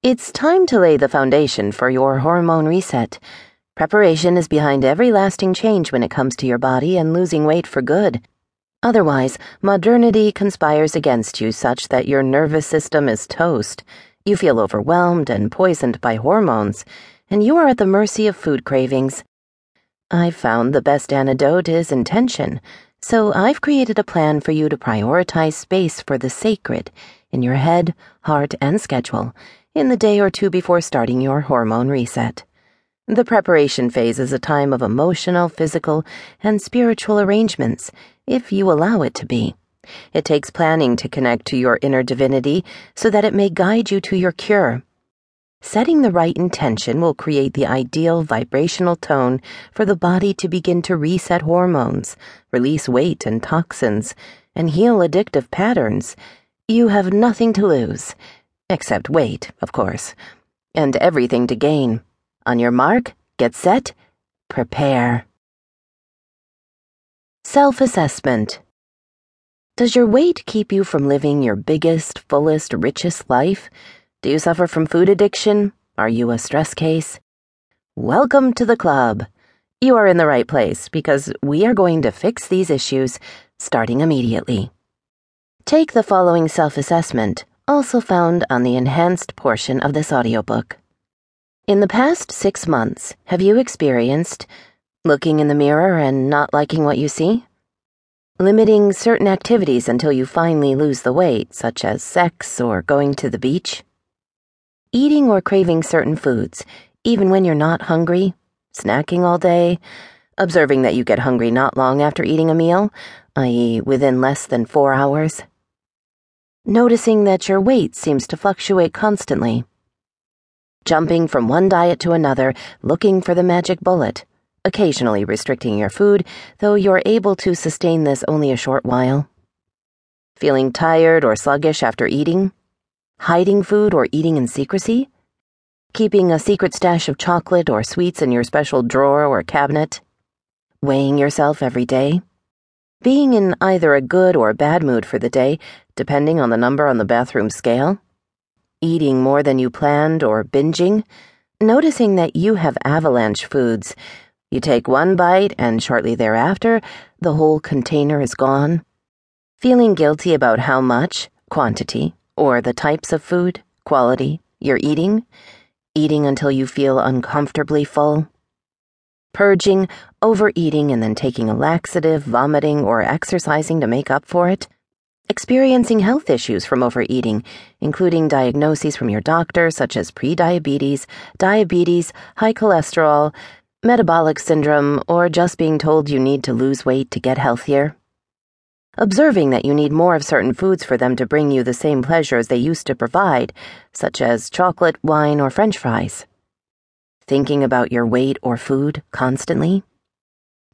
It's time to lay the foundation for your hormone reset. Preparation is behind every lasting change when it comes to your body and losing weight for good. Otherwise, modernity conspires against you such that your nervous system is toast. You feel overwhelmed and poisoned by hormones, and you are at the mercy of food cravings. I've found the best antidote is intention, so I've created a plan for you to prioritize space for the sacred in your head, heart, and schedule in the day or two before starting your hormone reset. The preparation phase is a time of emotional, physical, and spiritual arrangements, if you allow it to be. It takes planning to connect to your inner divinity so that it may guide you to your cure. Setting the right intention will create the ideal vibrational tone for the body to begin to reset hormones, release weight and toxins, and heal addictive patterns. You have nothing to lose, except weight, of course, and everything to gain. On your mark, get set, prepare. Self assessment. Does your weight keep you from living your biggest, fullest, richest life? Do you suffer from food addiction? Are you a stress case? Welcome to the club. You are in the right place because we are going to fix these issues starting immediately. Take the following self assessment, also found on the enhanced portion of this audiobook. In the past six months, have you experienced looking in the mirror and not liking what you see? Limiting certain activities until you finally lose the weight, such as sex or going to the beach? Eating or craving certain foods, even when you're not hungry, snacking all day, observing that you get hungry not long after eating a meal, i.e., within less than four hours. Noticing that your weight seems to fluctuate constantly. Jumping from one diet to another, looking for the magic bullet, occasionally restricting your food, though you're able to sustain this only a short while. Feeling tired or sluggish after eating Hiding food or eating in secrecy? Keeping a secret stash of chocolate or sweets in your special drawer or cabinet? Weighing yourself every day? Being in either a good or bad mood for the day, depending on the number on the bathroom scale? Eating more than you planned or binging? Noticing that you have avalanche foods. You take one bite and shortly thereafter, the whole container is gone. Feeling guilty about how much, quantity, or the types of food, quality, you're eating, eating until you feel uncomfortably full, purging, overeating, and then taking a laxative, vomiting, or exercising to make up for it, experiencing health issues from overeating, including diagnoses from your doctor such as prediabetes, diabetes, high cholesterol, metabolic syndrome, or just being told you need to lose weight to get healthier observing that you need more of certain foods for them to bring you the same pleasure as they used to provide, such as chocolate, wine, or french fries. Thinking about your weight or food constantly.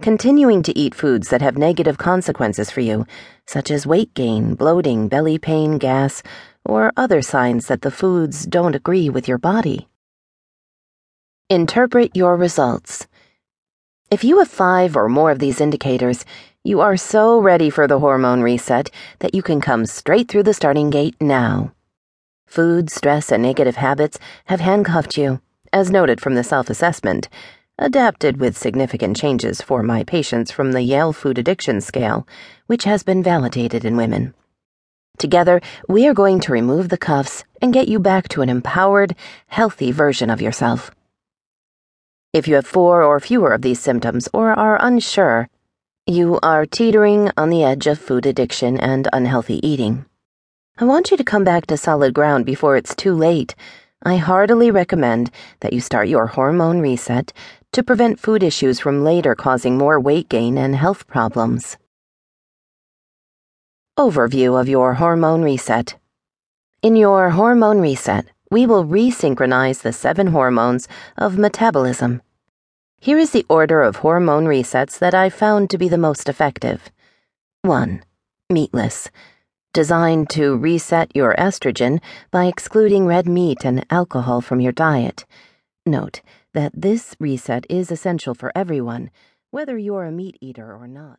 Continuing to eat foods that have negative consequences for you, such as weight gain, bloating, belly pain, gas, or other signs that the foods don't agree with your body. Interpret your results. If you have five or more of these indicators, you are so ready for the hormone reset that you can come straight through the starting gate now. Food, stress, and negative habits have handcuffed you, as noted from the self assessment, adapted with significant changes for my patients from the Yale Food Addiction Scale, which has been validated in women. Together, we are going to remove the cuffs and get you back to an empowered, healthy version of yourself. If you have four or fewer of these symptoms or are unsure, you are teetering on the edge of food addiction and unhealthy eating. I want you to come back to solid ground before it's too late. I heartily recommend that you start your hormone reset to prevent food issues from later causing more weight gain and health problems. Overview of your hormone reset. In your hormone reset, we will resynchronize the seven hormones of metabolism here is the order of hormone resets that I found to be the most effective. 1. Meatless. Designed to reset your estrogen by excluding red meat and alcohol from your diet. Note that this reset is essential for everyone, whether you're a meat eater or not.